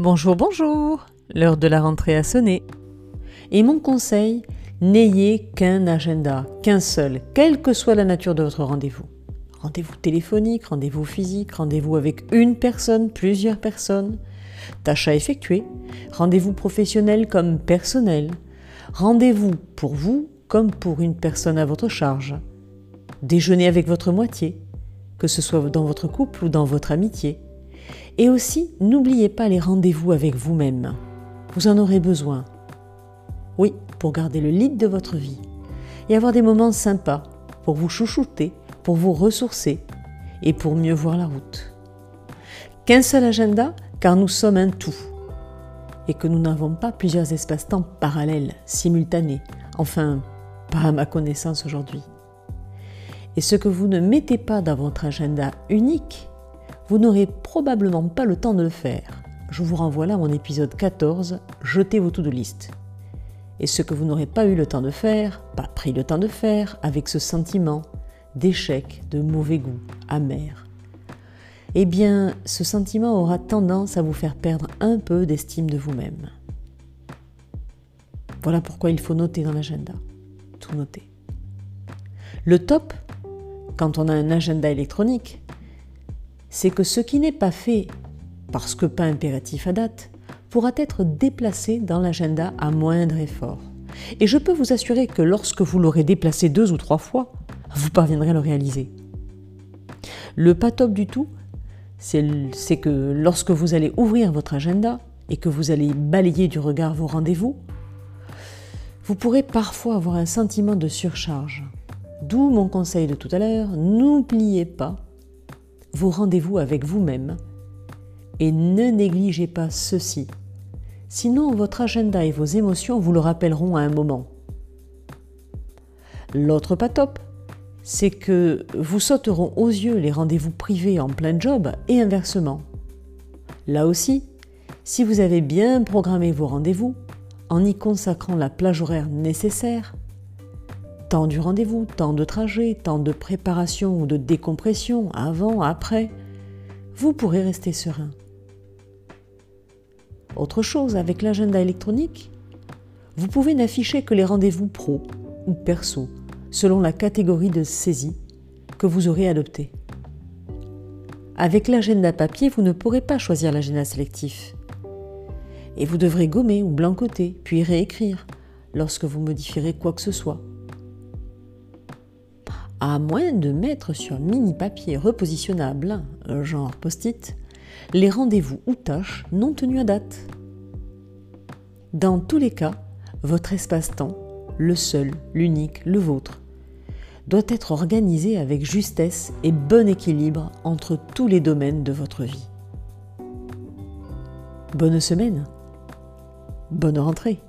Bonjour, bonjour. L'heure de la rentrée a sonné. Et mon conseil, n'ayez qu'un agenda, qu'un seul, quelle que soit la nature de votre rendez-vous. Rendez-vous téléphonique, rendez-vous physique, rendez-vous avec une personne, plusieurs personnes, tâches à effectuer, rendez-vous professionnel comme personnel, rendez-vous pour vous comme pour une personne à votre charge, déjeuner avec votre moitié, que ce soit dans votre couple ou dans votre amitié, et aussi, n'oubliez pas les rendez-vous avec vous-même. Vous en aurez besoin. Oui, pour garder le lead de votre vie et avoir des moments sympas pour vous chouchouter, pour vous ressourcer et pour mieux voir la route. Qu'un seul agenda, car nous sommes un tout et que nous n'avons pas plusieurs espaces-temps parallèles, simultanés, enfin, pas à ma connaissance aujourd'hui. Et ce que vous ne mettez pas dans votre agenda unique, vous n'aurez probablement pas le temps de le faire. Je vous renvoie là à mon épisode 14, Jetez vos to-do list. Et ce que vous n'aurez pas eu le temps de faire, pas pris le temps de faire, avec ce sentiment d'échec, de mauvais goût, amer, eh bien, ce sentiment aura tendance à vous faire perdre un peu d'estime de vous-même. Voilà pourquoi il faut noter dans l'agenda. Tout noter. Le top, quand on a un agenda électronique, c'est que ce qui n'est pas fait, parce que pas impératif à date, pourra être déplacé dans l'agenda à moindre effort. Et je peux vous assurer que lorsque vous l'aurez déplacé deux ou trois fois, vous parviendrez à le réaliser. Le pas top du tout, c'est que lorsque vous allez ouvrir votre agenda et que vous allez balayer du regard vos rendez-vous, vous pourrez parfois avoir un sentiment de surcharge. D'où mon conseil de tout à l'heure, n'oubliez pas vos rendez-vous avec vous-même et ne négligez pas ceci. Sinon, votre agenda et vos émotions vous le rappelleront à un moment. L'autre pas top, c'est que vous sauteront aux yeux les rendez-vous privés en plein job et inversement. Là aussi, si vous avez bien programmé vos rendez-vous, en y consacrant la plage horaire nécessaire, temps du rendez-vous, temps de trajet, temps de préparation ou de décompression, avant, après, vous pourrez rester serein. Autre chose, avec l'agenda électronique, vous pouvez n'afficher que les rendez-vous pro ou perso, selon la catégorie de saisie que vous aurez adoptée. Avec l'agenda papier, vous ne pourrez pas choisir l'agenda sélectif. Et vous devrez gommer ou blancoter, puis réécrire lorsque vous modifierez quoi que ce soit à moins de mettre sur mini papier repositionnable, genre post-it, les rendez-vous ou tâches non tenus à date. Dans tous les cas, votre espace-temps, le seul, l'unique, le vôtre, doit être organisé avec justesse et bon équilibre entre tous les domaines de votre vie. Bonne semaine, bonne rentrée.